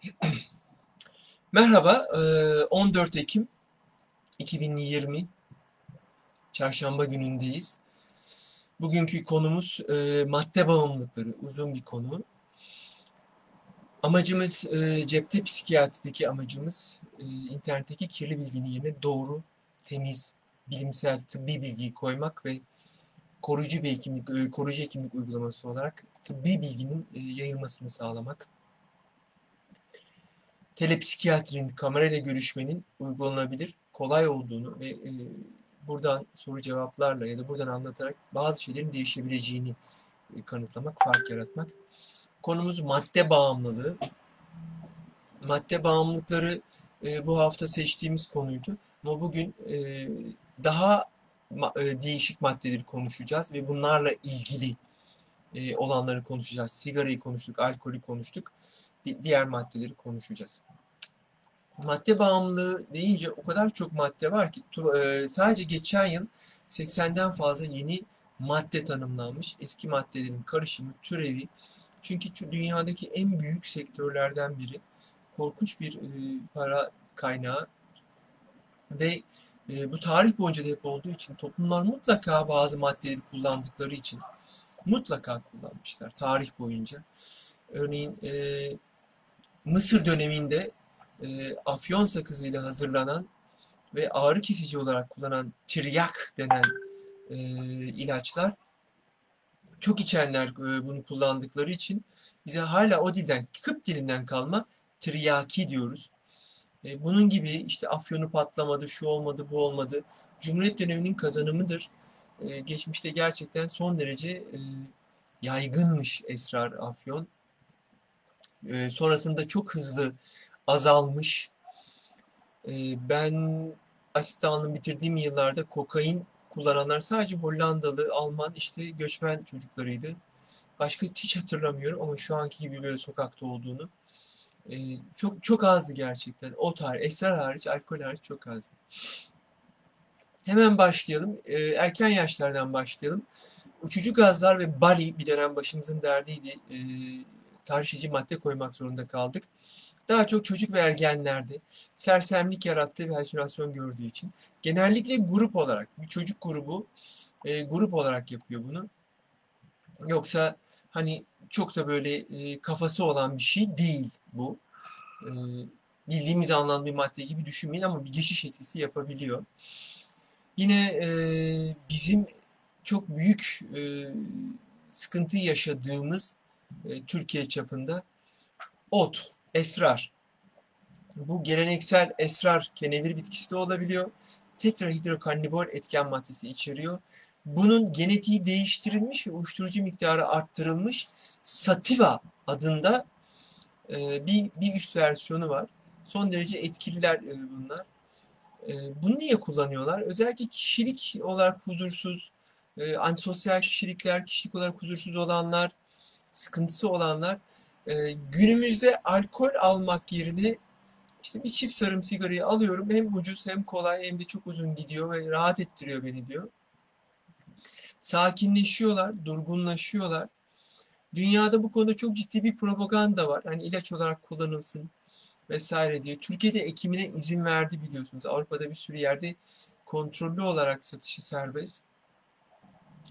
Merhaba, eee, 14 Ekim 2020 Çarşamba günündeyiz. Bugünkü konumuz eee, madde bağımlılıkları, uzun bir konu. Amacımız eee, cepte psikiyatrideki amacımız internetteki kirli bilginin yerine doğru, temiz, bilimsel, tıbbi bilgiyi koymak ve koruyucu bir hekimlik, koruyucu hekimlik uygulaması olarak tıbbi bilginin yayılmasını sağlamak telepsikiyatrinin, kamerayla görüşmenin uygulanabilir, kolay olduğunu ve e, buradan soru cevaplarla ya da buradan anlatarak bazı şeylerin değişebileceğini e, kanıtlamak, fark yaratmak. Konumuz madde bağımlılığı. Madde bağımlılıkları e, bu hafta seçtiğimiz konuydu. Ama bugün e, daha ma- e, değişik maddeleri konuşacağız ve bunlarla ilgili e, olanları konuşacağız. Sigarayı konuştuk, alkolü konuştuk. Di- diğer maddeleri konuşacağız. Madde bağımlılığı deyince o kadar çok madde var ki e, sadece geçen yıl 80'den fazla yeni madde tanımlanmış. Eski maddelerin karışımı, türevi. Çünkü dünyadaki en büyük sektörlerden biri. Korkunç bir e, para kaynağı ve e, bu tarih boyunca da hep olduğu için toplumlar mutlaka bazı maddeleri kullandıkları için mutlaka kullanmışlar tarih boyunca. Örneğin e, Mısır döneminde e, afyon sakızıyla hazırlanan ve ağrı kesici olarak kullanan tiryak denen e, ilaçlar çok içenler e, bunu kullandıkları için bize hala o dilden, Kıp dilinden kalma tiryaki diyoruz. E, bunun gibi işte afyonu patlamadı, şu olmadı, bu olmadı. Cumhuriyet döneminin kazanımıdır. E, geçmişte gerçekten son derece e, yaygınmış esrar afyon. E, sonrasında çok hızlı azalmış. E, ben asistanlığımı bitirdiğim yıllarda kokain kullananlar sadece Hollandalı, Alman işte göçmen çocuklarıydı. Başka hiç hatırlamıyorum ama şu anki gibi böyle sokakta olduğunu. E, çok çok azdı gerçekten. O tarih, esrar hariç, alkol hariç çok azdı. Hemen başlayalım. E, erken yaşlardan başlayalım. Uçucu gazlar ve bali bir dönem başımızın derdiydi. E, tarihçi madde koymak zorunda kaldık. Daha çok çocuk ve ergenlerde sersemlik yarattığı ve halüsinasyon gördüğü için genellikle grup olarak bir çocuk grubu e, grup olarak yapıyor bunu. Yoksa hani çok da böyle e, kafası olan bir şey değil bu. E, bildiğimiz anlamda bir madde gibi düşünmeyin ama bir geçiş etkisi yapabiliyor. Yine e, bizim çok büyük e, sıkıntı yaşadığımız e, Türkiye çapında ot, esrar. Bu geleneksel esrar kenevir bitkisi de olabiliyor. Tetrahidrokannabinol etken maddesi içeriyor. Bunun genetiği değiştirilmiş ve uyuşturucu miktarı arttırılmış sativa adında e, bir, bir üst versiyonu var. Son derece etkililer e, bunlar. Bunu niye kullanıyorlar? Özellikle kişilik olarak huzursuz, antisosyal kişilikler, kişilik olarak huzursuz olanlar, sıkıntısı olanlar e, günümüzde alkol almak yerine işte bir çift sarım sigarayı alıyorum. Hem ucuz hem kolay hem de çok uzun gidiyor ve rahat ettiriyor beni diyor. Sakinleşiyorlar, durgunlaşıyorlar. Dünyada bu konuda çok ciddi bir propaganda var. Hani ilaç olarak kullanılsın vesaire diye. Türkiye'de ekimine izin verdi biliyorsunuz. Avrupa'da bir sürü yerde kontrollü olarak satışı serbest.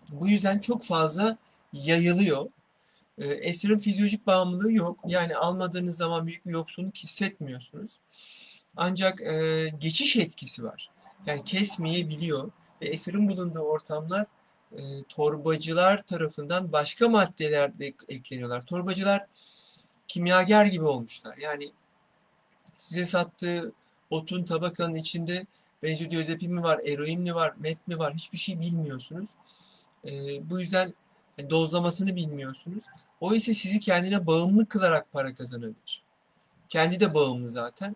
Bu yüzden çok fazla yayılıyor. E, esirin fizyolojik bağımlılığı yok. Yani almadığınız zaman büyük bir yoksunluk hissetmiyorsunuz. Ancak e, geçiş etkisi var. Yani kesmeyebiliyor ve esirin bulunduğu ortamlar e, torbacılar tarafından başka maddeler de ekleniyorlar. Torbacılar kimyager gibi olmuşlar. Yani size sattığı otun tabakanın içinde benzodiazepin mi var, eroin mi var, met mi var hiçbir şey bilmiyorsunuz. E, bu yüzden dozlamasını bilmiyorsunuz. O ise sizi kendine bağımlı kılarak para kazanabilir. Kendi de bağımlı zaten.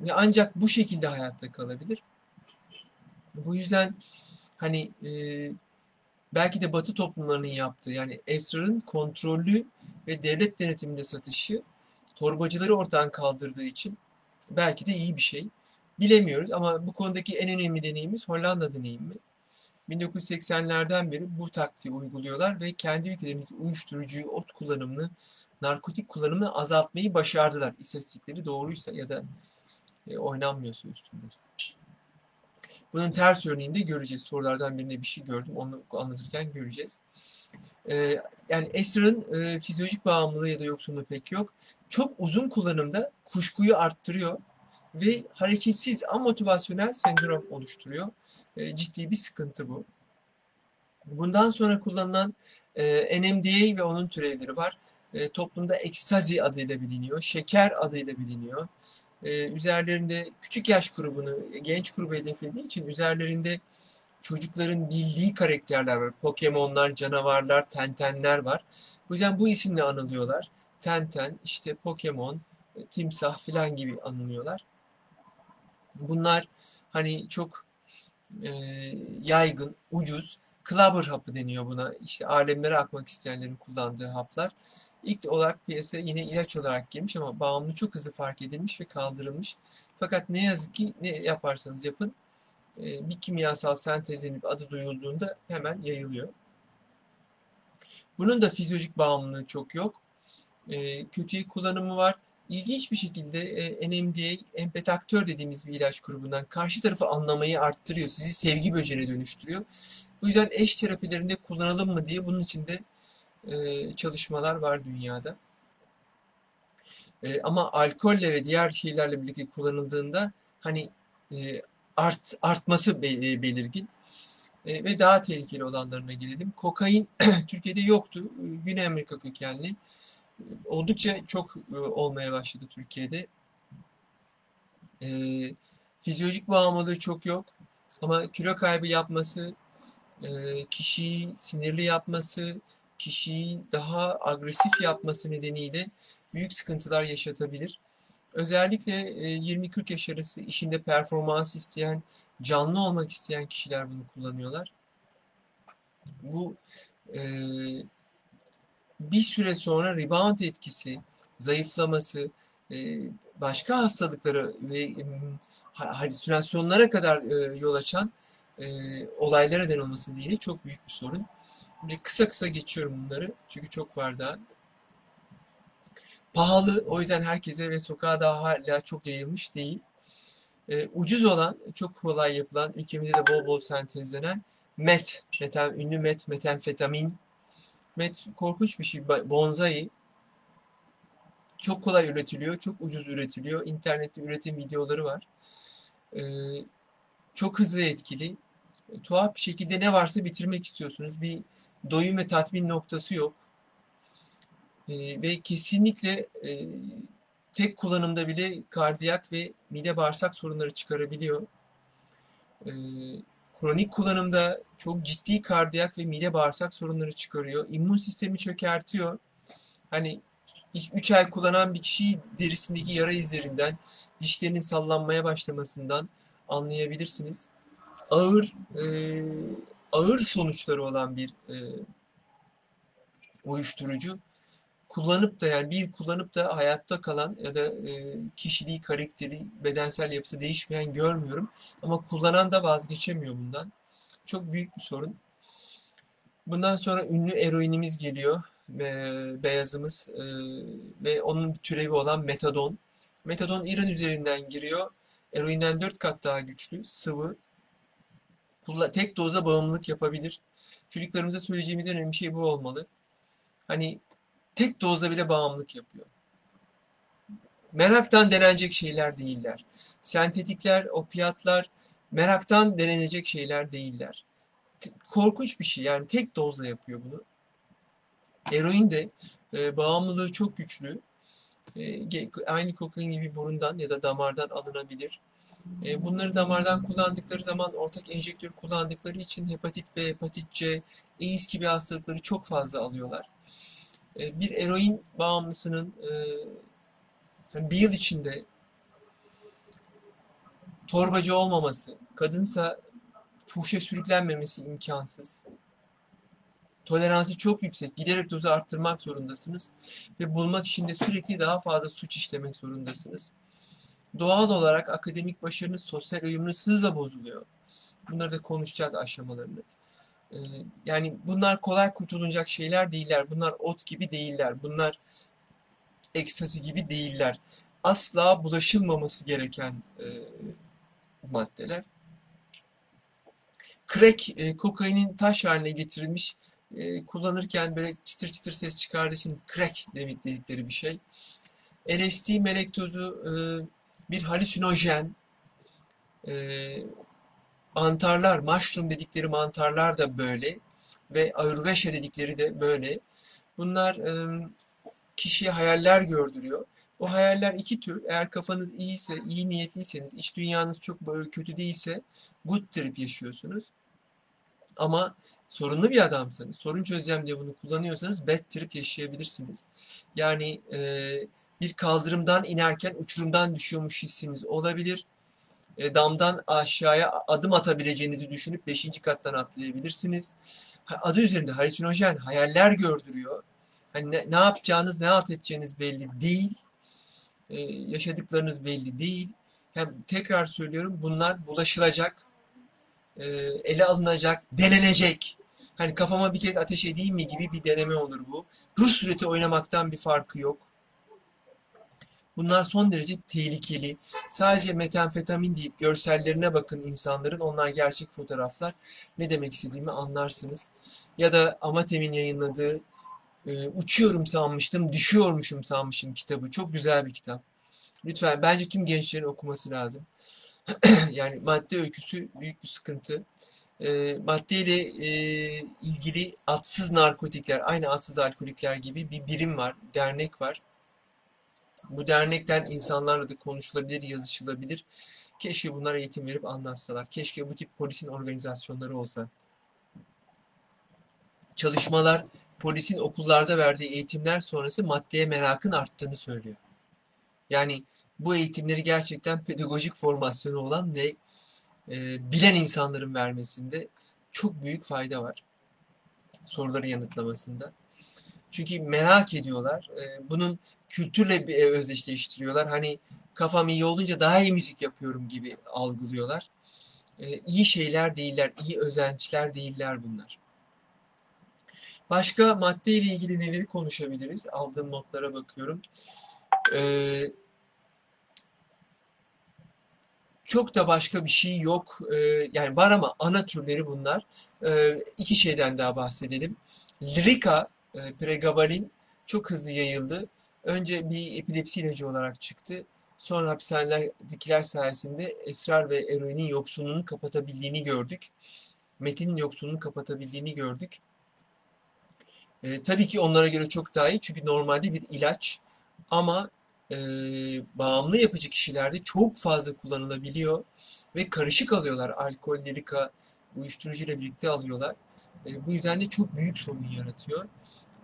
Ve ancak bu şekilde hayatta kalabilir. Bu yüzden hani e, belki de Batı toplumlarının yaptığı yani esrarın kontrollü ve devlet denetiminde satışı torbacıları ortadan kaldırdığı için belki de iyi bir şey. Bilemiyoruz ama bu konudaki en önemli deneyimimiz Hollanda deneyimi. 1980'lerden beri bu taktiği uyguluyorlar ve kendi ülkelerindeki uyuşturucu ot kullanımını narkotik kullanımı azaltmayı başardılar. İstatistikleri doğruysa ya da e, oynanmıyorsa üstünde. Bunun ters örneğini de göreceğiz. Sorulardan birinde bir şey gördüm. Onu anlatırken göreceğiz. E, yani esrarın e, fizyolojik bağımlılığı ya da yoksunluğu pek yok. Çok uzun kullanımda kuşkuyu arttırıyor ve hareketsiz amotivasyonel sendrom oluşturuyor. E, ciddi bir sıkıntı bu. Bundan sonra kullanılan e, NMDA ve onun türevleri var. E, toplumda ekstazi adıyla biliniyor, şeker adıyla biliniyor. E, üzerlerinde küçük yaş grubunu, genç grubu hedeflediği için üzerlerinde çocukların bildiği karakterler var. Pokemonlar, canavarlar, tentenler var. Bu yüzden bu isimle anılıyorlar. Tenten, işte Pokemon, timsah filan gibi anılıyorlar. Bunlar hani çok e, yaygın, ucuz. Clubber hapı deniyor buna. İşte alemlere akmak isteyenlerin kullandığı haplar. İlk olarak piyasaya yine ilaç olarak girmiş ama bağımlı çok hızlı fark edilmiş ve kaldırılmış. Fakat ne yazık ki ne yaparsanız yapın bir kimyasal sentezlenip adı duyulduğunda hemen yayılıyor. Bunun da fizyolojik bağımlılığı çok yok. Kötü kullanımı var. İlginç bir şekilde NMDA, empetaktör dediğimiz bir ilaç grubundan karşı tarafı anlamayı arttırıyor. Sizi sevgi böceğine dönüştürüyor. Bu yüzden eş terapilerinde kullanalım mı diye bunun için de çalışmalar var dünyada. Ama alkolle ve diğer şeylerle birlikte kullanıldığında hani art, artması belirgin. ve daha tehlikeli olanlarına gelelim. Kokain Türkiye'de yoktu. Güney Amerika kökenli. Oldukça çok olmaya başladı Türkiye'de. fizyolojik bağımlılığı çok yok. Ama kilo kaybı yapması, kişiyi sinirli yapması, kişiyi daha agresif yapması nedeniyle büyük sıkıntılar yaşatabilir. Özellikle 20-40 yaş arası işinde performans isteyen, canlı olmak isteyen kişiler bunu kullanıyorlar. Bu bir süre sonra rebound etkisi, zayıflaması, başka hastalıkları ve halüsinasyonlara kadar yol açan olaylara neden olması değil çok büyük bir sorun. Ve kısa kısa geçiyorum bunları çünkü çok var daha. Pahalı o yüzden herkese ve sokağa daha hala çok yayılmış değil. E, ucuz olan, çok kolay yapılan, ülkemizde de bol bol sentezlenen met, metan, ünlü met, metenfetamin. Met korkunç bir şey, bonzai. Çok kolay üretiliyor, çok ucuz üretiliyor. İnternette üretim videoları var. E, çok hızlı etkili. Tuhaf bir şekilde ne varsa bitirmek istiyorsunuz. Bir doyum ve tatmin noktası yok. E, ve kesinlikle e, tek kullanımda bile kardiyak ve mide bağırsak sorunları çıkarabiliyor. E, kronik kullanımda çok ciddi kardiyak ve mide bağırsak sorunları çıkarıyor. İmmün sistemi çökertiyor. Hani 3 ay kullanan bir kişi derisindeki yara izlerinden, dişlerinin sallanmaya başlamasından anlayabilirsiniz. Ağır e, ağır sonuçları olan bir e, uyuşturucu kullanıp da yani bir kullanıp da hayatta kalan ya da e, kişiliği, karakteri, bedensel yapısı değişmeyen görmüyorum. Ama kullanan da vazgeçemiyor bundan. Çok büyük bir sorun. Bundan sonra ünlü eroinimiz geliyor. E, beyazımız e, ve onun türevi olan metadon. Metadon İran üzerinden giriyor. Eroinden 4 kat daha güçlü, sıvı. Tek doza bağımlılık yapabilir. Çocuklarımıza söyleyeceğimiz en önemli şey bu olmalı. Hani tek dozda bile bağımlılık yapıyor. Meraktan denenecek şeyler değiller. Sentetikler, opiatlar meraktan denenecek şeyler değiller. Korkunç bir şey yani tek dozla yapıyor bunu. Eroin de e, bağımlılığı çok güçlü. E, aynı kokain gibi burundan ya da damardan alınabilir. E, bunları damardan kullandıkları zaman ortak enjektör kullandıkları için hepatit B, hepatit C, AIDS gibi hastalıkları çok fazla alıyorlar. E, bir eroin bağımlısının e, bir yıl içinde torbacı olmaması, kadınsa fuhşe sürüklenmemesi imkansız. Toleransı çok yüksek. Giderek dozu arttırmak zorundasınız. Ve bulmak için de sürekli daha fazla suç işlemek zorundasınız. Doğal olarak akademik başarınız, sosyal uyumunuz hızla bozuluyor. Bunları da konuşacağız aşamalarını. Yani bunlar kolay kurtulacak şeyler değiller. Bunlar ot gibi değiller. Bunlar ekstasi gibi değiller. Asla bulaşılmaması gereken e, maddeler. Crack, e, kokainin taş haline getirilmiş, e, kullanırken böyle çıtır çıtır ses çıkardığı için crack demek dedikleri bir şey. LSD melek tozu e, bir halüsinojen. E, mantarlar, mushroom dedikleri mantarlar da böyle ve ayurveda dedikleri de böyle. Bunlar kişiye hayaller gördürüyor. Bu hayaller iki tür. Eğer kafanız iyiyse, iyi niyetliyseniz, iç dünyanız çok kötü değilse good trip yaşıyorsunuz. Ama sorunlu bir adamsanız, sorun çözeceğim diye bunu kullanıyorsanız bad trip yaşayabilirsiniz. Yani e, bir kaldırımdan inerken uçurumdan düşüyormuş hissiniz olabilir. E, damdan aşağıya adım atabileceğinizi düşünüp 5. kattan atlayabilirsiniz. Adı üzerinde halüsinojen hayaller gördürüyor. Hani ne, ne yapacağınız, ne halt edeceğiniz belli değil. Ee, yaşadıklarınız belli değil. Hem tekrar söylüyorum bunlar bulaşılacak, e, ele alınacak, denenecek. Hani kafama bir kez ateş edeyim mi gibi bir deneme olur bu. Rus ruleti oynamaktan bir farkı yok. Bunlar son derece tehlikeli. Sadece metamfetamin deyip görsellerine bakın insanların. Onlar gerçek fotoğraflar. Ne demek istediğimi anlarsınız. Ya da Amatem'in yayınladığı e, Uçuyorum sanmıştım, düşüyormuşum sanmışım kitabı. Çok güzel bir kitap. Lütfen bence tüm gençlerin okuması lazım. yani madde öyküsü büyük bir sıkıntı. E, maddeyle e, ilgili atsız narkotikler, aynı atsız alkolikler gibi bir birim var, dernek var. Bu dernekten insanlarla da konuşulabilir, yazışılabilir. Keşke bunlara eğitim verip anlatsalar. Keşke bu tip polisin organizasyonları olsa. Çalışmalar polisin okullarda verdiği eğitimler sonrası maddeye merakın arttığını söylüyor. Yani bu eğitimleri gerçekten pedagojik formasyonu olan ve e, bilen insanların vermesinde çok büyük fayda var. Soruları yanıtlamasında. Çünkü merak ediyorlar. E, bunun kültürle bir özdeşleştiriyorlar. Hani kafam iyi olunca daha iyi müzik yapıyorum gibi algılıyorlar. E, iyi şeyler değiller, iyi özençler değiller bunlar. Başka madde ile ilgili neleri konuşabiliriz? Aldığım notlara bakıyorum. Ee, çok da başka bir şey yok. Ee, yani var ama ana türleri bunlar. Ee, iki şeyden daha bahsedelim. Lirika, e, pregabalin çok hızlı yayıldı. Önce bir epilepsi ilacı olarak çıktı. Sonra hapishanelerdekiler sayesinde esrar ve eroinin yoksunluğunu kapatabildiğini gördük. Metinin yoksunluğunu kapatabildiğini gördük. E, tabii ki onlara göre çok daha iyi çünkü normalde bir ilaç ama e, bağımlı yapıcı kişilerde çok fazla kullanılabiliyor ve karışık alıyorlar. Alkol, lirika, uyuşturucu ile birlikte alıyorlar. E, bu yüzden de çok büyük sorun yaratıyor.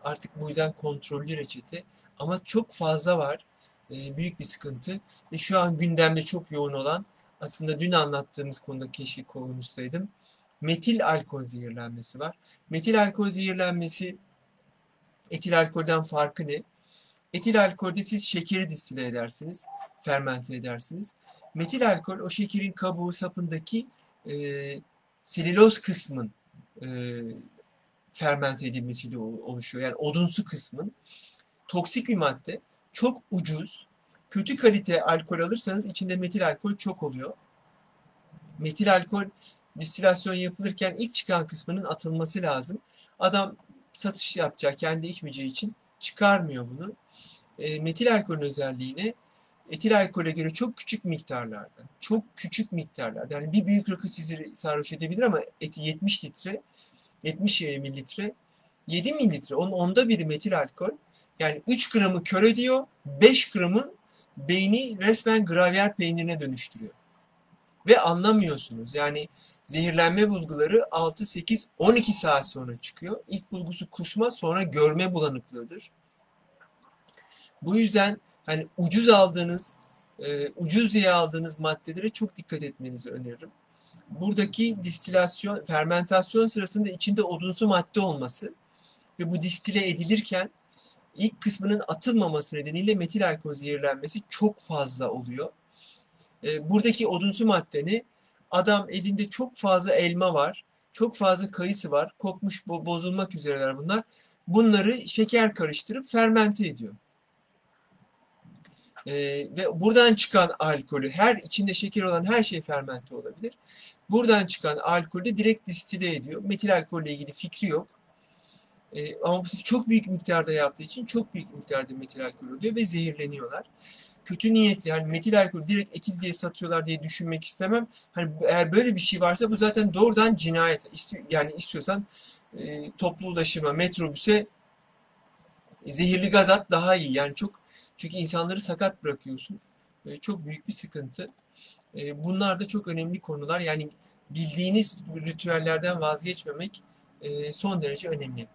Artık bu yüzden kontrollü reçete ama çok fazla var. E, büyük bir sıkıntı ve şu an gündemde çok yoğun olan aslında dün anlattığımız konuda keşke konuşsaydım. Metil alkol zehirlenmesi var. Metil alkol zehirlenmesi etil alkolden farkı ne? Etil alkolde siz şekeri distile edersiniz, fermente edersiniz. Metil alkol o şekerin kabuğu sapındaki e, selüloz kısmın e, fermente edilmesiyle oluşuyor. Yani odunsu kısmın. Toksik bir madde. Çok ucuz. Kötü kalite alkol alırsanız içinde metil alkol çok oluyor. Metil alkol distilasyon yapılırken ilk çıkan kısmının atılması lazım. Adam satış yapacak, kendi içmeyeceği için çıkarmıyor bunu. E, metil alkolün özelliğini etil alkole göre çok küçük miktarlarda, çok küçük miktarlarda. Yani bir büyük rakı sizi sarhoş edebilir ama eti 70 litre, 70 mililitre, 7 mililitre, onun onda biri metil alkol. Yani 3 gramı kör ediyor, 5 gramı beyni resmen gravyer peynirine dönüştürüyor. Ve anlamıyorsunuz. Yani zehirlenme bulguları 6, 8, 12 saat sonra çıkıyor. İlk bulgusu kusma sonra görme bulanıklığıdır. Bu yüzden hani ucuz aldığınız, e, ucuz diye aldığınız maddelere çok dikkat etmenizi öneririm. Buradaki distilasyon, fermentasyon sırasında içinde odunsu madde olması ve bu distile edilirken ilk kısmının atılmaması nedeniyle metil alkol zehirlenmesi çok fazla oluyor. E, buradaki odunsu maddeni Adam elinde çok fazla elma var, çok fazla kayısı var, kokmuş bozulmak üzereler bunlar. Bunları şeker karıştırıp fermente ediyor. E, ve buradan çıkan alkolü, her içinde şeker olan her şey fermente olabilir. Buradan çıkan alkolü direkt distile ediyor. Metil alkolle ilgili fikri yok. E, ama çok büyük miktarda yaptığı için çok büyük miktarda metil alkol oluyor ve zehirleniyorlar. Kötü niyetli yani metil alkol direkt etil diye satıyorlar diye düşünmek istemem. Hani eğer böyle bir şey varsa bu zaten doğrudan cinayet. Yani istiyorsan e, toplu ulaşıma, metrobüse zehirli gaz at daha iyi. Yani çok çünkü insanları sakat bırakıyorsun. E, çok büyük bir sıkıntı. E, bunlar da çok önemli konular. Yani bildiğiniz ritüellerden vazgeçmemek e, son derece önemli.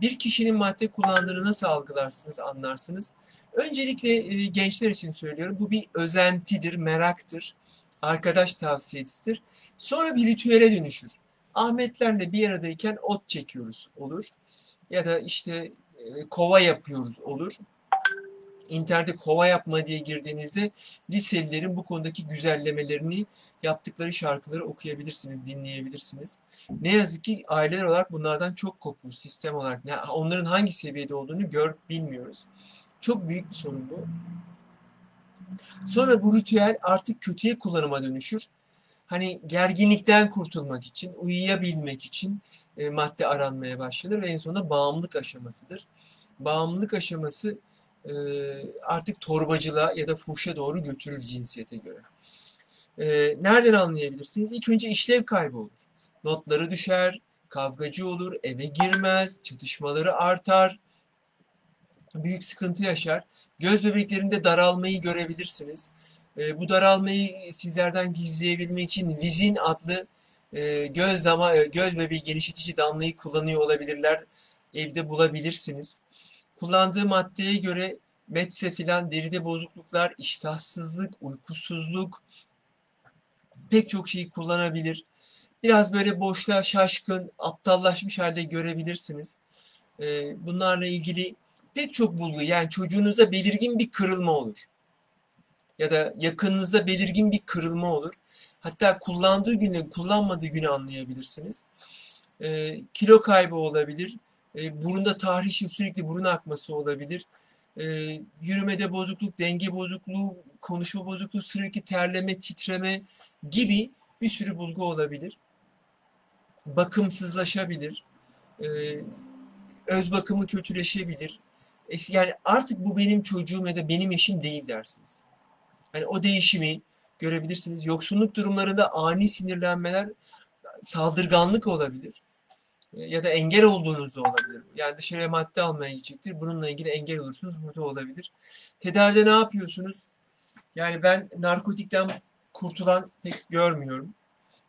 Bir kişinin madde kullandığını nasıl algılarsınız, anlarsınız? Öncelikle e, gençler için söylüyorum. Bu bir özentidir, meraktır, arkadaş tavsiyesidir. Sonra bir ritüele dönüşür. Ahmetlerle bir aradayken ot çekiyoruz olur. Ya da işte e, kova yapıyoruz olur. İnternette kova yapma diye girdiğinizde liselilerin bu konudaki güzellemelerini yaptıkları şarkıları okuyabilirsiniz, dinleyebilirsiniz. Ne yazık ki aileler olarak bunlardan çok kopuyor sistem olarak. Yani onların hangi seviyede olduğunu gör bilmiyoruz. Çok büyük bir sorun bu. Sonra bu ritüel artık kötüye kullanıma dönüşür. Hani gerginlikten kurtulmak için, uyuyabilmek için e, madde aranmaya başlanır ve en sonunda bağımlılık aşamasıdır. Bağımlılık aşaması e, artık torbacılığa ya da fuhşa doğru götürür cinsiyete göre. E, nereden anlayabilirsiniz? İlk önce işlev kaybı olur. Notları düşer, kavgacı olur, eve girmez, çatışmaları artar, büyük sıkıntı yaşar. Göz bebeklerinde daralmayı görebilirsiniz. E, bu daralmayı sizlerden gizleyebilmek için Vizin adlı göz dama göz bebeği genişletici damlayı kullanıyor olabilirler. Evde bulabilirsiniz. Kullandığı maddeye göre metse filan deride bozukluklar, iştahsızlık, uykusuzluk pek çok şeyi kullanabilir. Biraz böyle boşluğa şaşkın, aptallaşmış halde görebilirsiniz. E, bunlarla ilgili pek çok bulgu yani çocuğunuzda belirgin bir kırılma olur. Ya da yakınınızda belirgin bir kırılma olur. Hatta kullandığı günü, kullanmadığı günü anlayabilirsiniz. E, kilo kaybı olabilir. E, burunda tahrişin sürekli burun akması olabilir. E, yürümede bozukluk, denge bozukluğu, konuşma bozukluğu, sürekli terleme, titreme gibi bir sürü bulgu olabilir. Bakımsızlaşabilir. E, öz bakımı kötüleşebilir yani artık bu benim çocuğum ya da benim eşim değil dersiniz. Yani o değişimi görebilirsiniz. Yoksunluk durumlarında ani sinirlenmeler saldırganlık olabilir. E, ya da engel olduğunuzda olabilir. Yani dışarıya madde almaya gidecektir. Bununla ilgili engel olursunuz. Burada olabilir. Tedavide ne yapıyorsunuz? Yani ben narkotikten kurtulan pek görmüyorum.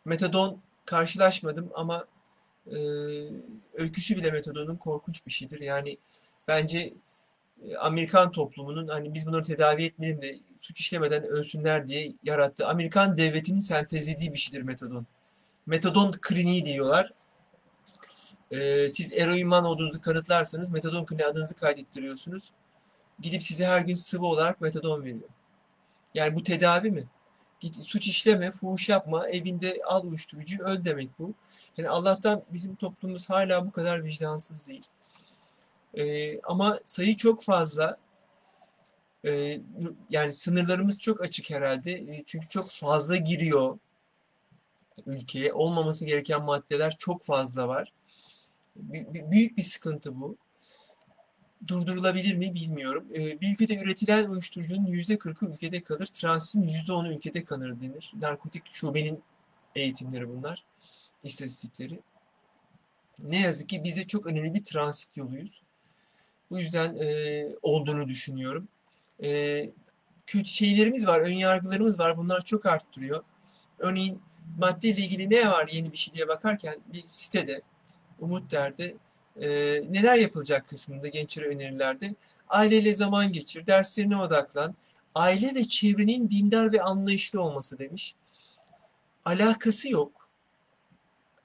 Metadon karşılaşmadım ama e, öyküsü bile metadonun korkunç bir şeydir. Yani bence e, Amerikan toplumunun hani biz bunları tedavi etmeyelim de suç işlemeden ölsünler diye yarattığı Amerikan devletinin sentezlediği bir şeydir metadon. Metadon kliniği diyorlar. Ee, siz eroinman olduğunuzu kanıtlarsanız metadon kliniği adınızı kaydettiriyorsunuz. Gidip size her gün sıvı olarak metadon veriyor. Yani bu tedavi mi? Git suç işleme, fuhuş yapma, evinde al uyuşturucuyu öl demek bu. Yani Allah'tan bizim toplumumuz hala bu kadar vicdansız değil. E, ama sayı çok fazla. E, yani sınırlarımız çok açık herhalde. E, çünkü çok fazla giriyor ülkeye. Olmaması gereken maddeler çok fazla var. Büyük bir sıkıntı bu. Durdurulabilir mi bilmiyorum. E, bir ülkede üretilen uyuşturucunun %40'ı ülkede kalır. Transitin %10'u ülkede kalır denir. Narkotik şubenin eğitimleri bunlar. istatistikleri. Ne yazık ki bize çok önemli bir transit yoluyuz. Bu yüzden e, olduğunu düşünüyorum. E, kötü şeylerimiz var, ön yargılarımız var. Bunlar çok arttırıyor. Örneğin madde ile ilgili ne var yeni bir şey diye bakarken bir sitede, Umut derdi, e, neler yapılacak kısmında gençlere önerilerde aileyle zaman geçir, derslerine odaklan, aile ve çevrenin dindar ve anlayışlı olması demiş. Alakası yok.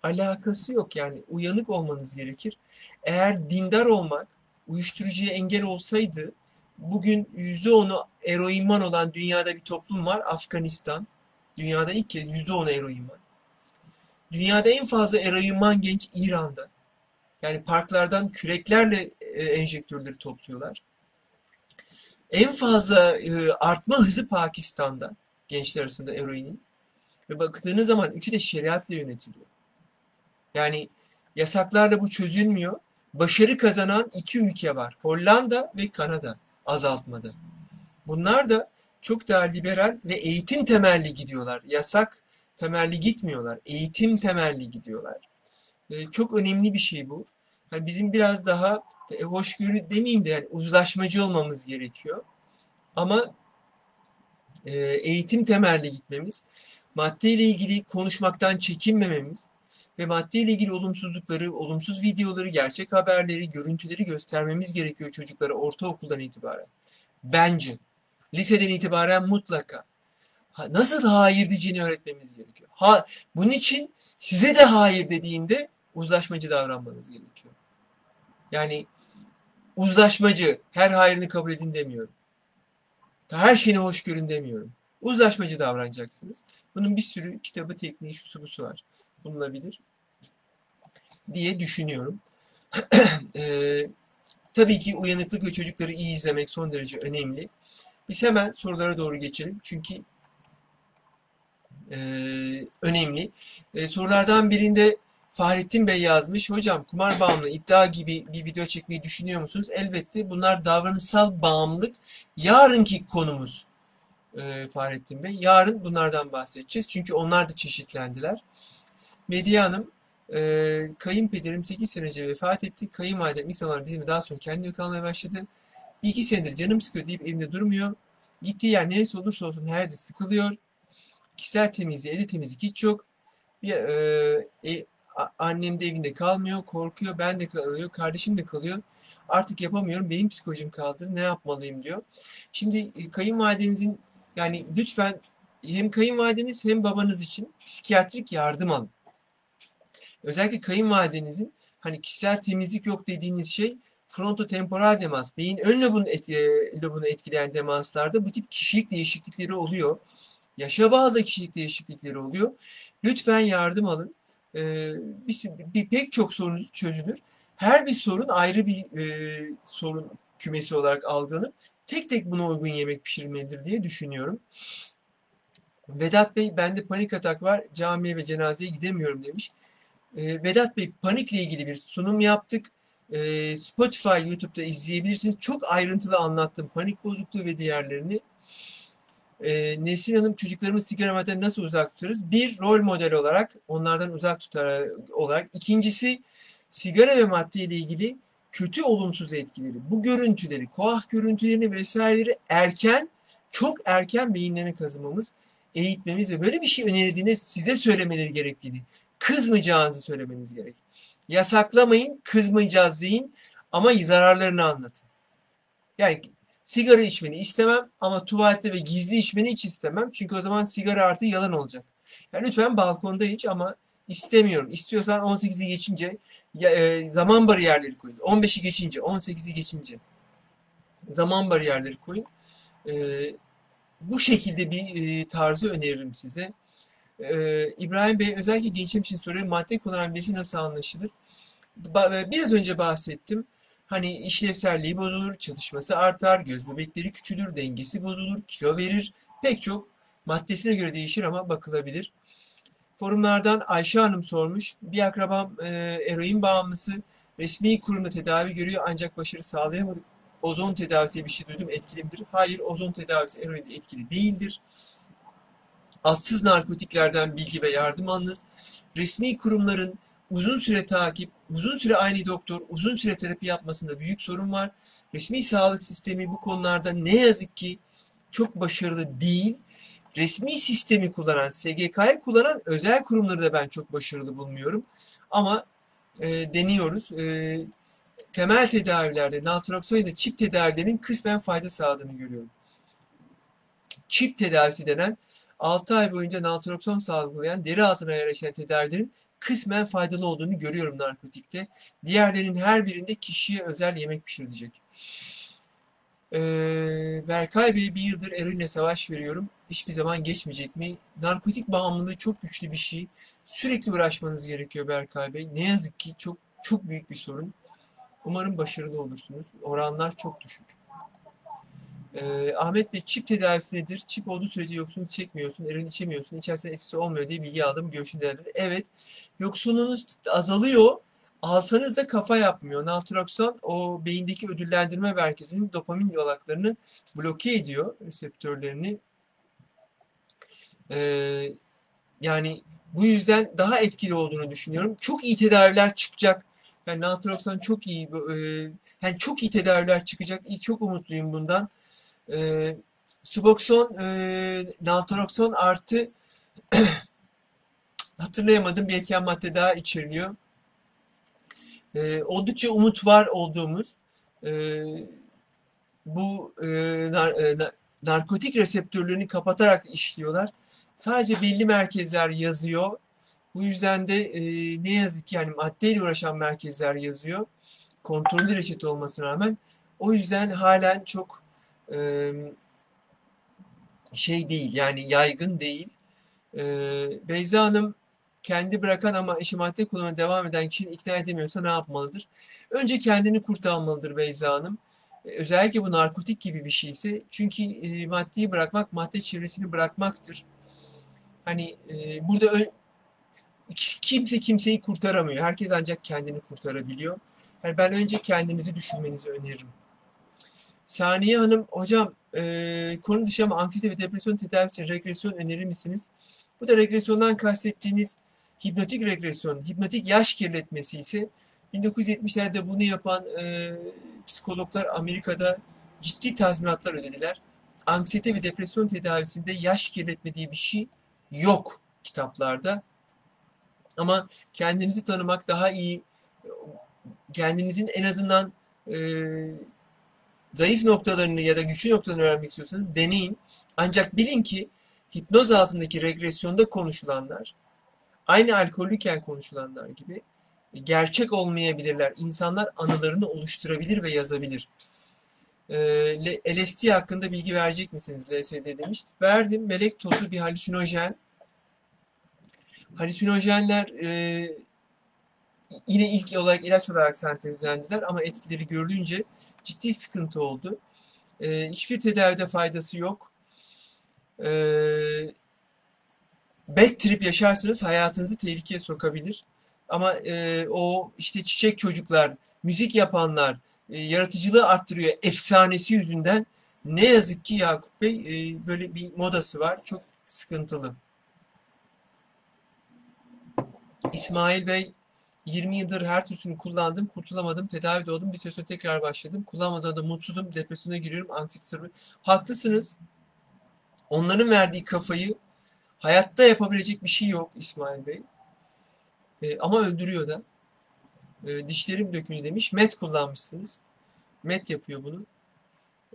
Alakası yok yani uyanık olmanız gerekir. Eğer dindar olmak uyuşturucuya engel olsaydı bugün %10'u eroinman olan dünyada bir toplum var. Afganistan. Dünyada ilk kez %10'u eroinman. Dünyada en fazla eroinman genç İran'da. Yani parklardan küreklerle e, enjektörleri topluyorlar. En fazla e, artma hızı Pakistan'da gençler arasında eroinin. Ve baktığınız zaman üçü de şeriatla yönetiliyor. Yani yasaklarla bu çözülmüyor. Başarı kazanan iki ülke var. Hollanda ve Kanada azaltmada. Bunlar da çok daha liberal ve eğitim temelli gidiyorlar. Yasak temelli gitmiyorlar. Eğitim temelli gidiyorlar. Ee, çok önemli bir şey bu. Yani bizim biraz daha e, hoşgörü demeyeyim de yani uzlaşmacı olmamız gerekiyor. Ama e, eğitim temelli gitmemiz, madde ile ilgili konuşmaktan çekinmememiz ve madde ile ilgili olumsuzlukları, olumsuz videoları, gerçek haberleri, görüntüleri göstermemiz gerekiyor çocuklara ortaokuldan itibaren. Bence. Liseden itibaren mutlaka. Nasıl hayır diyeceğini öğretmemiz gerekiyor. Ha, bunun için size de hayır dediğinde uzlaşmacı davranmanız gerekiyor. Yani uzlaşmacı, her hayrını kabul edin demiyorum. Her şeyini hoş görün demiyorum. Uzlaşmacı davranacaksınız. Bunun bir sürü kitabı, tekniği, şusu busu var. Bulunabilir diye düşünüyorum. ee, tabii ki uyanıklık ve çocukları iyi izlemek son derece önemli. Biz hemen sorulara doğru geçelim. Çünkü e, önemli. E, sorulardan birinde Fahrettin Bey yazmış. Hocam kumar bağımlı iddia gibi bir video çekmeyi düşünüyor musunuz? Elbette bunlar davranışsal bağımlılık. Yarınki konumuz e, Fahrettin Bey. Yarın bunlardan bahsedeceğiz. Çünkü onlar da çeşitlendiler. Medya Hanım e, kayınpederim 8 sene önce vefat etti. Kayınvalidem ilk zamanlar bizimle daha sonra kendi kalmaya başladı. Bir iki senedir canım sıkıyor deyip evinde durmuyor. Gittiği yer neresi olursa olsun her yerde sıkılıyor. Kişisel temizliği, evde temizlik hiç yok. Bir, e, e, annem de evinde kalmıyor, korkuyor, ben de kalıyor, kardeşim de kalıyor. Artık yapamıyorum, benim psikolojim kaldı, ne yapmalıyım diyor. Şimdi e, kayınvalidenizin yani lütfen hem kayınvalideniz hem babanız için psikiyatrik yardım alın. Özellikle kayınvalidenizin hani kişisel temizlik yok dediğiniz şey frontotemporal demans, beyin ön lobunu, et, e, lobunu etkileyen demanslarda bu tip kişilik değişiklikleri oluyor. Yaşa bağlı kişilik değişiklikleri oluyor. Lütfen yardım alın. Ee, bir, bir, pek çok sorunuz çözülür. Her bir sorun ayrı bir e, sorun kümesi olarak algılanır. Tek tek buna uygun yemek pişirilmelidir diye düşünüyorum. Vedat Bey bende panik atak var camiye ve cenazeye gidemiyorum demiş. Ee, Vedat Bey panikle ilgili bir sunum yaptık. Ee, Spotify, YouTube'da izleyebilirsiniz. Çok ayrıntılı anlattım panik bozukluğu ve diğerlerini. Ee, Nesin Hanım çocuklarımız sigara madden nasıl uzak tutarız? Bir, rol model olarak onlardan uzak tutar olarak. İkincisi, sigara ve madde ile ilgili kötü olumsuz etkileri, bu görüntüleri, koah görüntülerini vesaireleri erken, çok erken beyinlerine kazımamız, eğitmemiz ve böyle bir şey önerildiğinde size söylemeleri gerektiğini, kızmayacağınızı söylemeniz gerek. Yasaklamayın, kızmayacağız deyin ama zararlarını anlatın. Yani sigara içmeni istemem ama tuvalette ve gizli içmeni hiç istemem. Çünkü o zaman sigara artı yalan olacak. Yani lütfen balkonda iç ama istemiyorum. İstiyorsan 18'i geçince ya, e, zaman bariyerleri koyun. 15'i geçince, 18'i geçince zaman bariyerleri koyun. E, bu şekilde bir e, tarzı öneririm size. Ee, İbrahim Bey özellikle gençler için soruyor. Madde kullanan birisi nasıl anlaşılır? Biraz önce bahsettim. Hani işlevselliği bozulur, çalışması artar, göz bebekleri küçülür, dengesi bozulur, kilo verir. Pek çok maddesine göre değişir ama bakılabilir. Forumlardan Ayşe Hanım sormuş. Bir akrabam e, eroin bağımlısı resmi kurumda tedavi görüyor ancak başarı sağlayamadık. Ozon tedavisi bir şey duydum etkili midir? Hayır ozon tedavisi eroinde etkili değildir adsız narkotiklerden bilgi ve yardım alınız. Resmi kurumların uzun süre takip, uzun süre aynı doktor, uzun süre terapi yapmasında büyük sorun var. Resmi sağlık sistemi bu konularda ne yazık ki çok başarılı değil. Resmi sistemi kullanan, SGK'yı kullanan özel kurumları da ben çok başarılı bulmuyorum. Ama e, deniyoruz. E, temel tedavilerde, naltrokson ya da çip tedavilerinin kısmen fayda sağladığını görüyorum. Çip tedavisi denen 6 ay boyunca naltrokson salgılayan deri altına yerleşen tedavilerin kısmen faydalı olduğunu görüyorum narkotikte. Diğerlerinin her birinde kişiye özel yemek pişirilecek. Ee, Berkay Bey bir yıldır eroinle savaş veriyorum. Hiçbir zaman geçmeyecek mi? Narkotik bağımlılığı çok güçlü bir şey. Sürekli uğraşmanız gerekiyor Berkay Bey. Ne yazık ki çok çok büyük bir sorun. Umarım başarılı olursunuz. Oranlar çok düşük. Ee, Ahmet Bey çip tedavisi nedir? Çip olduğu sürece yoksunluk çekmiyorsun, eroin içemiyorsun, içersen etkisi olmuyor diye bilgi aldım. Görüşün değerleri. Evet, yoksunluğunuz azalıyor. Alsanız da kafa yapmıyor. Naltrokson o beyindeki ödüllendirme merkezinin dopamin yolaklarını bloke ediyor, reseptörlerini. Ee, yani bu yüzden daha etkili olduğunu düşünüyorum. Çok iyi tedaviler çıkacak. Yani naltrokson çok iyi, e, yani çok iyi tedaviler çıkacak. Çok umutluyum bundan. E, Suboxon, e, naltrokson artı hatırlayamadım bir etken madde daha içeriliyor. E, oldukça umut var olduğumuz e, bu e, nar, e, narkotik reseptörlerini kapatarak işliyorlar. Sadece belli merkezler yazıyor. Bu yüzden de e, ne yazık ki yani maddeyle uğraşan merkezler yazıyor. Kontrollü reçete olmasına rağmen. O yüzden halen çok şey değil yani yaygın değil. E, Beyza Hanım kendi bırakan ama eşi madde kullanmaya devam eden kişinin ikna edemiyorsa ne yapmalıdır? Önce kendini kurtarmalıdır Beyza Hanım. Özellikle bu narkotik gibi bir şeyse. Çünkü e, maddeyi bırakmak madde çevresini bırakmaktır. Hani e, burada kimse kimseyi kurtaramıyor. Herkes ancak kendini kurtarabiliyor. Yani ben önce kendinizi düşünmenizi öneririm. Saniye Hanım, hocam e, konu dışı ama anksiyete ve depresyon tedavisi regresyon önerir misiniz? Bu da regresyondan kastettiğiniz hipnotik regresyon, hipnotik yaş kirletmesi ise 1970'lerde bunu yapan e, psikologlar Amerika'da ciddi tazminatlar ödediler. Anksiyete ve depresyon tedavisinde yaş kirletme diye bir şey yok kitaplarda. Ama kendinizi tanımak daha iyi, kendinizin en azından e, zayıf noktalarını ya da güçlü noktalarını öğrenmek istiyorsanız deneyin. Ancak bilin ki hipnoz altındaki regresyonda konuşulanlar, aynı alkollüyken konuşulanlar gibi gerçek olmayabilirler. İnsanlar anılarını oluşturabilir ve yazabilir. E, LSD hakkında bilgi verecek misiniz LSD demiş. Verdim. Melek tozu bir halüsinojen halüsinojenler e, yine ilk olarak ilaç olarak sentezlendiler ama etkileri görülünce ciddi sıkıntı oldu. E, hiçbir tedavide faydası yok. E, back trip yaşarsanız hayatınızı tehlikeye sokabilir. Ama e, o işte çiçek çocuklar, müzik yapanlar, e, yaratıcılığı arttırıyor efsanesi yüzünden ne yazık ki Yakup Bey e, böyle bir modası var. Çok sıkıntılı. İsmail Bey 20 yıldır her türlüsünü kullandım, kurtulamadım, tedavi oldum, bir süre sonra tekrar başladım. Kullanmadan da mutsuzum, depresyona giriyorum, anksiyete Haklısınz. Onların verdiği kafayı hayatta yapabilecek bir şey yok İsmail Bey. E, ama öldürüyor da. E, dişlerim dökülü demiş. Met kullanmışsınız. Met yapıyor bunu.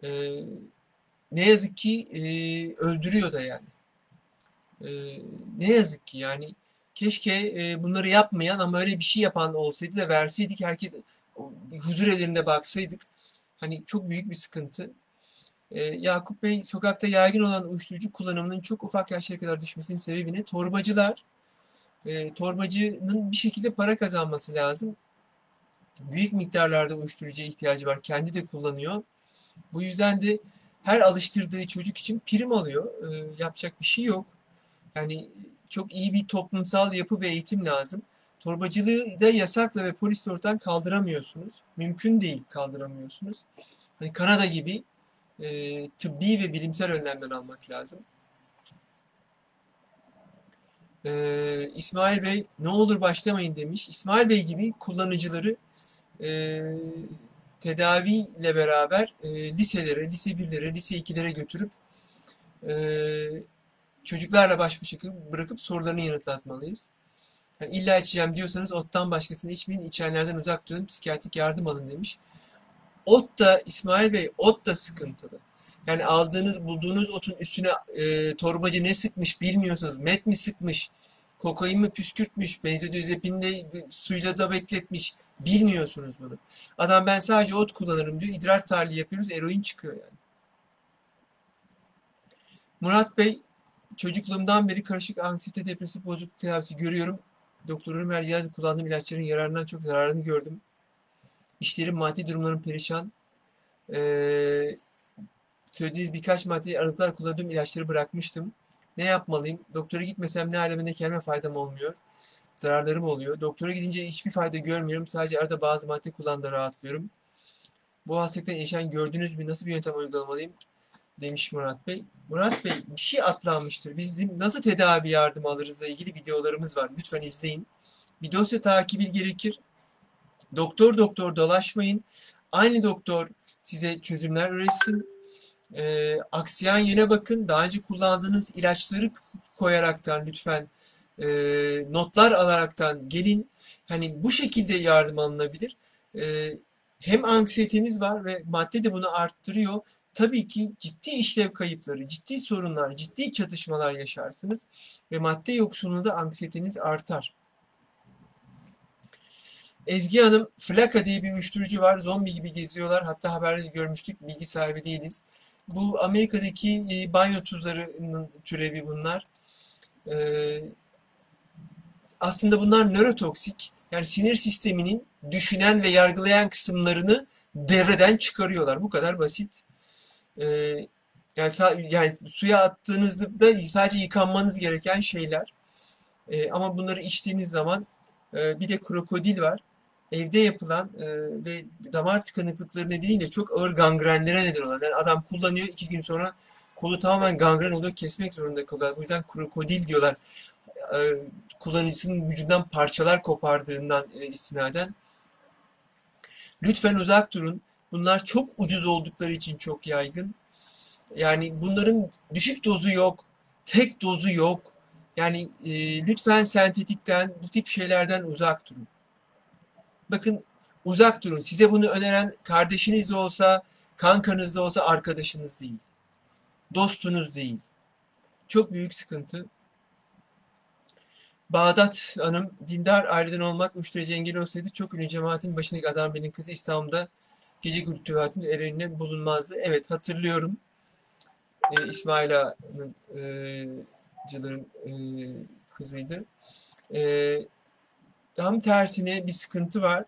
E, ne yazık ki e, öldürüyor da yani. E, ne yazık ki yani Keşke e, bunları yapmayan ama öyle bir şey yapan olsaydı da verseydik herkes huzur evlerinde baksaydık. Hani çok büyük bir sıkıntı. E, Yakup Bey sokakta yaygın olan uyuşturucu kullanımının çok ufak yaşlara kadar düşmesinin sebebi ne? Torbacılar. E, torbacının bir şekilde para kazanması lazım. Büyük miktarlarda uyuşturucuya ihtiyacı var. Kendi de kullanıyor. Bu yüzden de her alıştırdığı çocuk için prim alıyor. E, yapacak bir şey yok. Yani çok iyi bir toplumsal yapı ve eğitim lazım. Torbacılığı da yasakla ve polis ortadan kaldıramıyorsunuz. Mümkün değil kaldıramıyorsunuz. Hani Kanada gibi e, tıbbi ve bilimsel önlemler almak lazım. E, İsmail Bey ne olur başlamayın demiş. İsmail Bey gibi kullanıcıları e, tedaviyle beraber e, liselere, lise 1'lere, lise 2'lere götürüp e, çocuklarla baş başa bırakıp sorularını yanıtlatmalıyız. Yani illa içeceğim diyorsanız ottan başkasını içmeyin, içenlerden uzak durun, psikiyatrik yardım alın demiş. Ot da İsmail Bey, ot da sıkıntılı. Yani aldığınız, bulduğunuz otun üstüne e, torbacı ne sıkmış bilmiyorsunuz. Met mi sıkmış, kokain mi püskürtmüş, benzodiazepinle suyla da bekletmiş. Bilmiyorsunuz bunu. Adam ben sadece ot kullanırım diyor. İdrar tahlili yapıyoruz, eroin çıkıyor yani. Murat Bey çocukluğumdan beri karışık anksiyete depresif bozukluk tedavisi görüyorum. Doktor Ömer Yılmaz kullandığım ilaçların yararından çok zararını gördüm. İşlerim, maddi durumlarım perişan. Ee, söylediğiniz birkaç maddeyi aralıklar kullandığım ilaçları bırakmıştım. Ne yapmalıyım? Doktora gitmesem ne aleme ne kendime faydam olmuyor. Zararlarım oluyor. Doktora gidince hiçbir fayda görmüyorum. Sadece arada bazı madde kullandığımda rahatlıyorum. Bu hastalıktan yaşayan gördünüz mü? Nasıl bir yöntem uygulamalıyım? Demiş Murat Bey. Murat Bey bir şey atlanmıştır. Bizim nasıl tedavi yardım alırızla ilgili videolarımız var. Lütfen izleyin. Bir dosya takibi gerekir. Doktor doktor dolaşmayın. Aynı doktor size çözümler üretsin. E, aksiyen yöne bakın. Daha önce kullandığınız ilaçları koyaraktan lütfen e, notlar alaraktan gelin. Hani bu şekilde yardım alınabilir. E, hem anksiyeteniz var ve madde de bunu arttırıyor. Tabii ki ciddi işlev kayıpları, ciddi sorunlar, ciddi çatışmalar yaşarsınız ve madde yoksunluğunda anksiyeteniz artar. Ezgi Hanım, Flaka diye bir uyuşturucu var. Zombi gibi geziyorlar. Hatta haberde görmüştük. Bilgi sahibi değiliz. Bu Amerika'daki e, banyo tuzlarının türevi bunlar. E, aslında bunlar nörotoksik. Yani sinir sisteminin düşünen ve yargılayan kısımlarını devreden çıkarıyorlar. Bu kadar basit. E, yani, yani suya attığınızda sadece yıkanmanız gereken şeyler. E, ama bunları içtiğiniz zaman e, bir de krokodil var evde yapılan e, ve damar tıkanıklıkları nedeniyle çok ağır gangrenlere neden olan. Yani adam kullanıyor iki gün sonra kolu tamamen gangren oluyor kesmek zorunda kalıyor. Bu yüzden krokodil diyorlar. E, kullanıcısının vücudundan parçalar kopardığından e, istinaden. Lütfen uzak durun. Bunlar çok ucuz oldukları için çok yaygın. Yani bunların düşük dozu yok. Tek dozu yok. Yani e, lütfen sentetikten, bu tip şeylerden uzak durun. Bakın uzak durun. Size bunu öneren kardeşiniz de olsa, kankanız da olsa arkadaşınız değil. Dostunuz değil. Çok büyük sıkıntı. Bağdat Hanım, dindar aileden olmak uyuşturucu engel olsaydı çok ünlü cemaatin başındaki adam benim kızı İstanbul'da gece el önüne bulunmazdı. Evet hatırlıyorum. Ee, İsmail Ağa'nın e, cılığın e, kızıydı. E, Tam tersine bir sıkıntı var.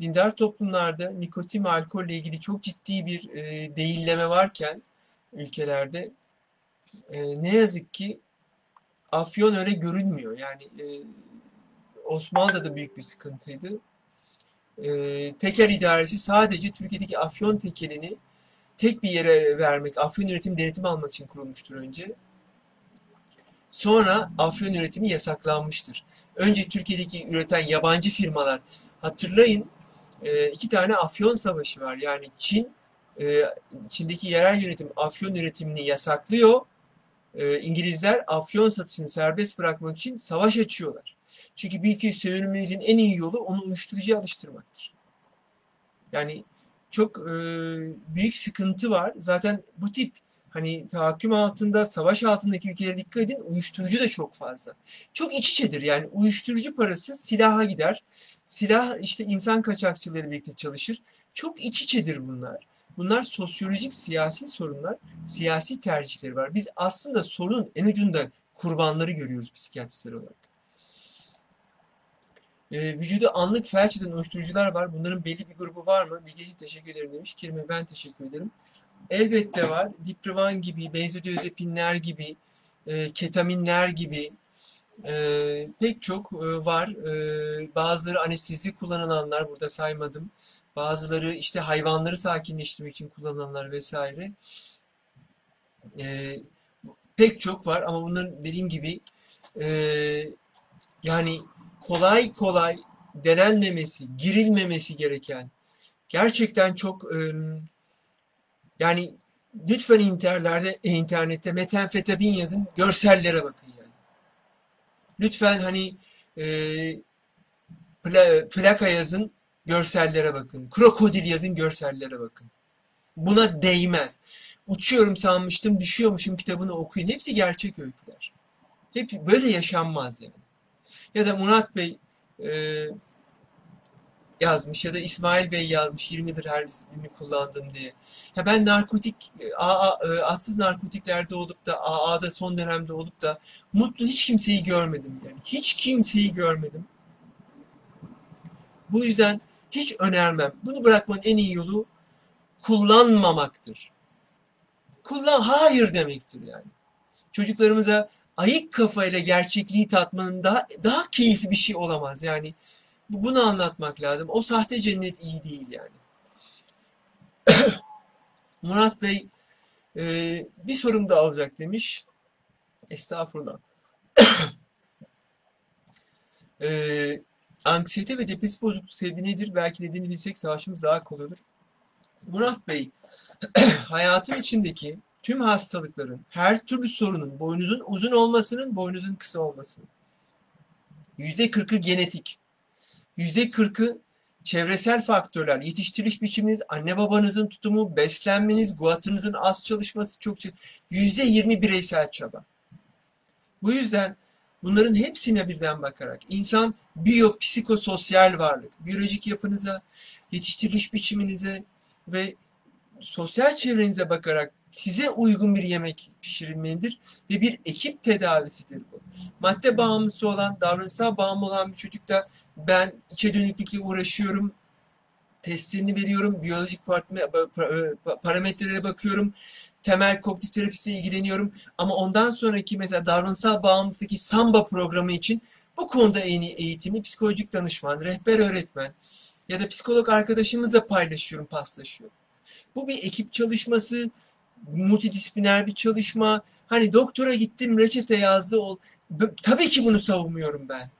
Dindar toplumlarda nikotin ve alkolle ilgili çok ciddi bir e, değilleme varken ülkelerde e, ne yazık ki afyon öyle görünmüyor. Yani e, Osmanlı'da da büyük bir sıkıntıydı. E, teker idaresi sadece Türkiye'deki afyon tekelini tek bir yere vermek, afyon üretim denetimi almak için kurulmuştur önce. Sonra afyon üretimi yasaklanmıştır. Önce Türkiye'deki üreten yabancı firmalar hatırlayın e, iki tane afyon savaşı var. Yani Çin e, Çin'deki yerel yönetim afyon üretimini yasaklıyor. E, İngilizler afyon satışını serbest bırakmak için savaş açıyorlar. Çünkü bir ülkeyi sömürmenizin en iyi yolu onu uyuşturucuya alıştırmaktır. Yani çok e, büyük sıkıntı var. Zaten bu tip hani tahakküm altında, savaş altındaki ülkelere dikkat edin. Uyuşturucu da çok fazla. Çok iç içedir. Yani uyuşturucu parası silaha gider. Silah işte insan kaçakçıları birlikte çalışır. Çok iç içedir bunlar. Bunlar sosyolojik siyasi sorunlar, siyasi tercihleri var. Biz aslında sorunun en ucunda kurbanları görüyoruz psikiyatristler olarak. E, vücuda anlık felç eden uyuşturucular var. Bunların belli bir grubu var mı? Bilgi için teşekkür ederim demiş. Kerime ben teşekkür ederim. Elbette var. Diprivan gibi, benzodiazepinler gibi, e, ketaminler gibi e, pek çok e, var. E, bazıları anestezi kullanılanlar burada saymadım. Bazıları işte hayvanları sakinleştirmek için kullanılanlar vesaire. E, pek çok var ama bunların dediğim gibi e, yani kolay kolay denenmemesi, girilmemesi gereken gerçekten çok e, yani lütfen interlerde, internette metenfetamin yazın, görsellere bakın yani. Lütfen hani e, pla, plaka yazın, görsellere bakın. Krokodil yazın, görsellere bakın. Buna değmez. Uçuyorum sanmıştım, düşüyormuşum kitabını okuyun. Hepsi gerçek öyküler. Hep böyle yaşanmaz yani. Ya da Murat Bey e, yazmış ya da İsmail Bey yazmış 20 yıldır her birini kullandım diye. Ya ben narkotik, AA, e, atsız narkotiklerde olup da AA'da son dönemde olup da mutlu hiç kimseyi görmedim yani. Hiç kimseyi görmedim. Bu yüzden hiç önermem. Bunu bırakmanın en iyi yolu kullanmamaktır. kullan hayır demektir yani. Çocuklarımıza ayık kafayla gerçekliği tatmanın daha daha keyifli bir şey olamaz. Yani bunu anlatmak lazım. O sahte cennet iyi değil yani. Murat Bey e, bir sorum da alacak demiş. Estağfurullah. e, anksiyete ve depresif bozukluk sebebi nedir? Belki dediğini bilsek savaşımız daha kolay olur. Murat Bey, hayatın içindeki tüm hastalıkların, her türlü sorunun, boynuzun uzun olmasının, boynuzun kısa olmasının. Yüzde kırkı genetik. Yüzde kırkı çevresel faktörler, yetiştiriliş biçiminiz, anne babanızın tutumu, beslenmeniz, guatınızın az çalışması çok yüzde yirmi bireysel çaba. Bu yüzden bunların hepsine birden bakarak insan biyopsikososyal varlık, biyolojik yapınıza, yetiştiriliş biçiminize ve sosyal çevrenize bakarak size uygun bir yemek pişirilmelidir ve bir ekip tedavisidir bu. Madde bağımlısı olan, davranışsal bağımlı olan bir çocukta ben içe dönüklükle uğraşıyorum, testlerini veriyorum, biyolojik parametrelere bakıyorum, temel kognitif terapistle ilgileniyorum ama ondan sonraki mesela davranışsal bağımlılıktaki samba programı için bu konuda en iyi eğitimi psikolojik danışman, rehber öğretmen ya da psikolog arkadaşımızla paylaşıyorum, paslaşıyorum. Bu bir ekip çalışması, multidisipliner bir çalışma. Hani doktora gittim reçete yazdı. Ol. Tabii ki bunu savunmuyorum ben.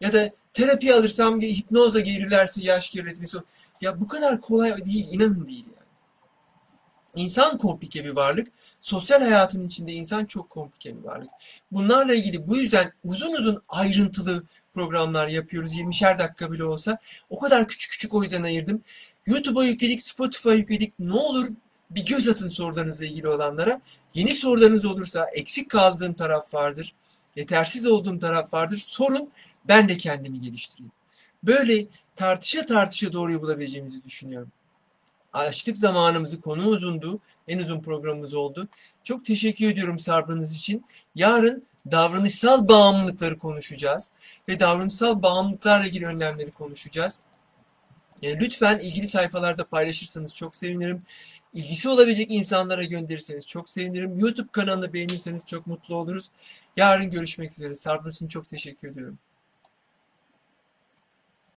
Ya da terapi alırsam hipnozla gelirlerse yaş geriletmesi. Ya bu kadar kolay değil, inanın değil yani. İnsan komplike bir varlık. Sosyal hayatın içinde insan çok komplike bir varlık. Bunlarla ilgili bu yüzden uzun uzun ayrıntılı programlar yapıyoruz. 20'şer dakika bile olsa. O kadar küçük küçük o yüzden ayırdım. YouTube'a yükledik, Spotify'a yükledik. Ne olur bir göz atın sorularınızla ilgili olanlara. Yeni sorularınız olursa eksik kaldığım taraf vardır, yetersiz olduğum taraf vardır. Sorun, ben de kendimi geliştireyim. Böyle tartışa tartışa doğruyu bulabileceğimizi düşünüyorum. Açtık zamanımızı, konu uzundu. En uzun programımız oldu. Çok teşekkür ediyorum sabrınız için. Yarın davranışsal bağımlılıkları konuşacağız. Ve davranışsal bağımlılıklarla ilgili önlemleri konuşacağız. E, lütfen ilgili sayfalarda paylaşırsanız çok sevinirim ilgisi olabilecek insanlara gönderirseniz çok sevinirim. YouTube kanalını beğenirseniz çok mutlu oluruz. Yarın görüşmek üzere. Sarp'ın çok teşekkür ediyorum.